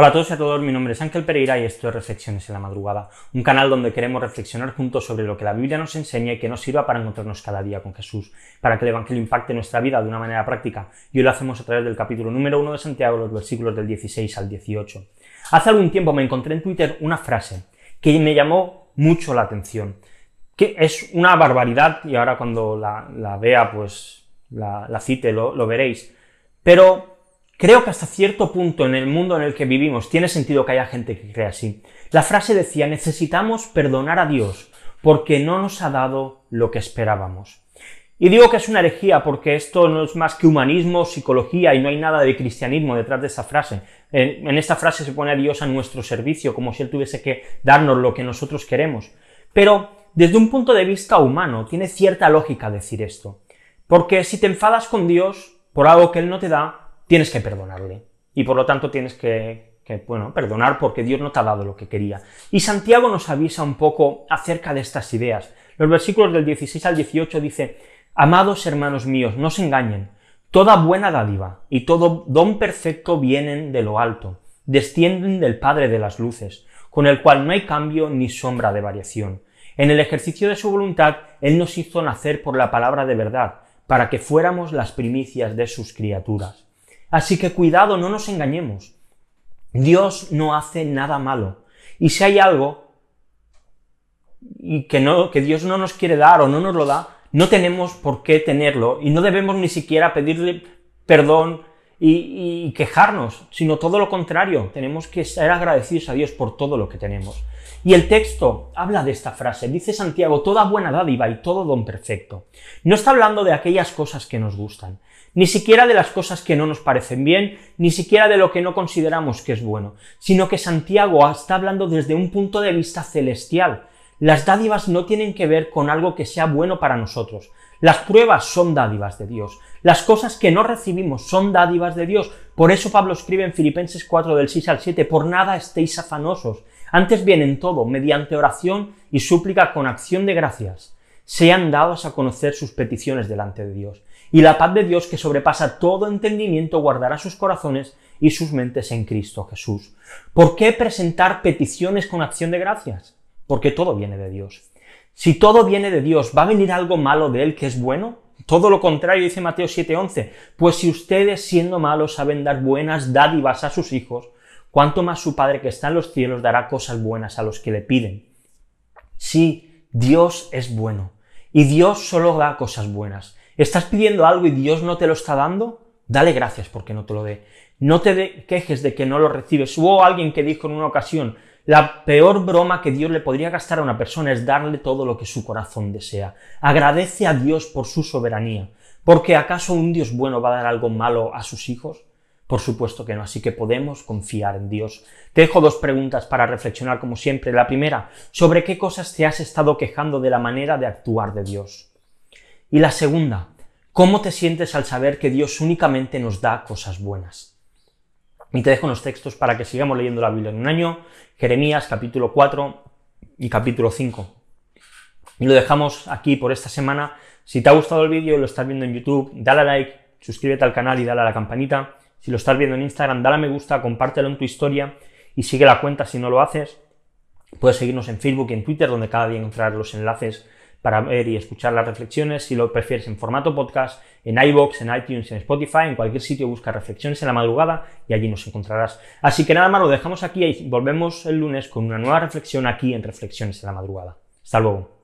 Hola a todos y a todos, mi nombre es Ángel Pereira y esto es Reflexiones en la Madrugada, un canal donde queremos reflexionar juntos sobre lo que la Biblia nos enseña y que nos sirva para encontrarnos cada día con Jesús, para que el Evangelio impacte nuestra vida de una manera práctica, y hoy lo hacemos a través del capítulo número 1 de Santiago, los versículos del 16 al 18. Hace algún tiempo me encontré en Twitter una frase que me llamó mucho la atención, que es una barbaridad y ahora cuando la, vea pues la, cite lo, lo veréis, pero Creo que hasta cierto punto en el mundo en el que vivimos tiene sentido que haya gente que crea así. La frase decía, necesitamos perdonar a Dios porque no nos ha dado lo que esperábamos. Y digo que es una herejía porque esto no es más que humanismo, psicología y no hay nada de cristianismo detrás de esa frase. En, esta frase se pone a Dios a nuestro servicio como si Él tuviese que darnos lo que nosotros queremos. Pero desde un punto de vista humano tiene cierta lógica decir esto. Porque si te enfadas con Dios por algo que Él no te da, tienes que perdonarle. Y por lo tanto tienes que, bueno, perdonar porque Dios no te ha dado lo que quería. Y Santiago nos avisa un poco acerca de estas ideas. Los versículos del 16 al 18 dice, Amados hermanos míos, no se engañen. Toda buena dádiva y todo don perfecto vienen de lo alto, descienden del Padre de las luces, con el cual no hay cambio ni sombra de variación. En el ejercicio de su voluntad, Él nos hizo nacer por la palabra de verdad, para que fuéramos las primicias de sus criaturas. Así que cuidado, no nos engañemos. Dios no hace nada malo. Y si hay algo y que, no, que Dios no nos quiere dar o no nos lo da, no tenemos por qué tenerlo y no debemos ni siquiera pedirle perdón y, y, quejarnos, sino todo lo contrario, tenemos que ser agradecidos a Dios por todo lo que tenemos. Y el texto habla de esta frase, dice Santiago, toda buena dádiva y todo don perfecto. No está hablando de aquellas cosas que nos gustan, ni siquiera de las cosas que no nos parecen bien, ni siquiera de lo que no consideramos que es bueno, sino que Santiago está hablando desde un punto de vista celestial. Las dádivas no tienen que ver con algo que sea bueno para nosotros. Las pruebas son dádivas de Dios. Las cosas que no recibimos son dádivas de Dios. Por eso Pablo escribe en Filipenses 4 del 6 al 7, por nada estéis afanosos. Antes bien en todo, mediante oración y súplica con acción de gracias, sean dados a conocer sus peticiones delante de Dios y la paz de Dios que sobrepasa todo entendimiento guardará sus corazones y sus mentes en Cristo Jesús. ¿Por qué presentar peticiones con acción de gracias? Porque todo viene de Dios. Si todo viene de Dios, ¿va a venir algo malo de Él que es bueno? Todo lo contrario, dice Mateo 7:11, pues si ustedes siendo malos saben dar buenas dádivas a sus hijos, cuánto más su Padre que está en los cielos dará cosas buenas a los que le piden. Sí, Dios es bueno, y Dios solo da cosas buenas. ¿Estás pidiendo algo y Dios no te lo está dando? Dale gracias porque no te lo dé. No te quejes de que no lo recibes. Hubo alguien que dijo en una ocasión, la peor broma que Dios le podría gastar a una persona es darle todo lo que su corazón desea. Agradece a Dios por su soberanía. Porque ¿acaso un Dios bueno va a dar algo malo a sus hijos? Por supuesto que no, así que podemos confiar en Dios. Te dejo dos preguntas para reflexionar como siempre. La primera, ¿sobre qué cosas te has estado quejando de la manera de actuar de Dios? Y la segunda, ¿cómo te sientes al saber que Dios únicamente nos da cosas buenas? Y te dejo unos textos para que sigamos leyendo la Biblia en un año, Jeremías capítulo 4 y capítulo 5. Y lo dejamos aquí por esta semana. Si te ha gustado el vídeo y lo estás viendo en YouTube, dale a like, suscríbete al canal y dale a la campanita. Si lo estás viendo en Instagram, dale a me gusta, compártelo en tu historia y sigue la cuenta si no lo haces. Puedes seguirnos en Facebook y en Twitter, donde cada día encontrarás los enlaces para ver y escuchar las reflexiones, si lo prefieres en formato podcast, en iBox, en iTunes, en Spotify, en cualquier sitio busca reflexiones en la madrugada y allí nos encontrarás. Así que nada más, lo dejamos aquí y volvemos el lunes con una nueva reflexión aquí en Reflexiones en la madrugada. Hasta luego.